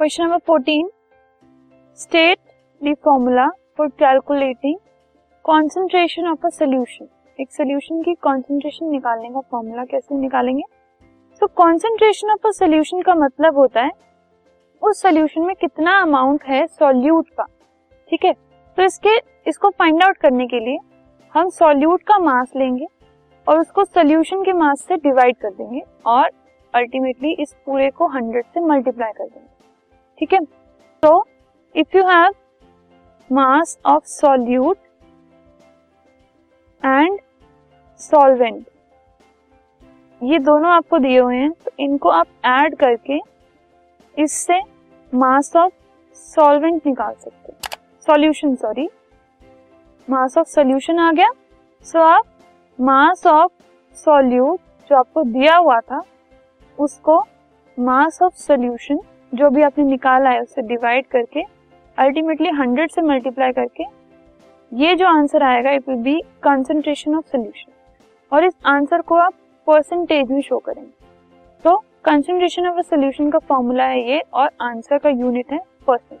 Question number fourteen. State the formula for calculating concentration of a solution एक solution की concentration निकालने का formula कैसे निकालेंगे? तो कॉन्सेंट्रेशन ऑफ़ अ सोल्यूशन का मतलब होता है, उस सोल्यूशन में कितना अमाउंट है सॉल्यूट का। ठीक है? तो इसके, इसको फाइंड आउट करने के लिए हम सॉल्यूट का मास लेंगे और उसको सोल्यूशन के मास से डिवाइड कर देंगे और अल्टीमेटली इस पूरे को हंड्रेड से मल्टीप्लाई कर देंगे। ठीक है? तो if you have mass of solute and solvent ये दोनों आपको दिए हुए हैं तो इनको आप ऐड करके इससे मास ऑफ़ सॉल्वेंट निकाल सकते हैं। Solution sorry mass of solution आ गया। सो so, आप मास ऑफ़ सॉल्यूट जो आपको दिया हुआ था उसको मास ऑफ़ सोल्यूशन जो भी आपने निकाला है उससे डिवाइड करके अल्टीमेटली हंड्रेड से मल्टीप्लाई करके, ये जो आंसर आएगा it will be concentration of solution और इस आंसर को आप परसेंटेज में शो करेंगे. तो कंसेंट्रेशन ऑफ़ अ सोल्यूशन का फॉर्मूला है ये और आंसर का यूनिट है percent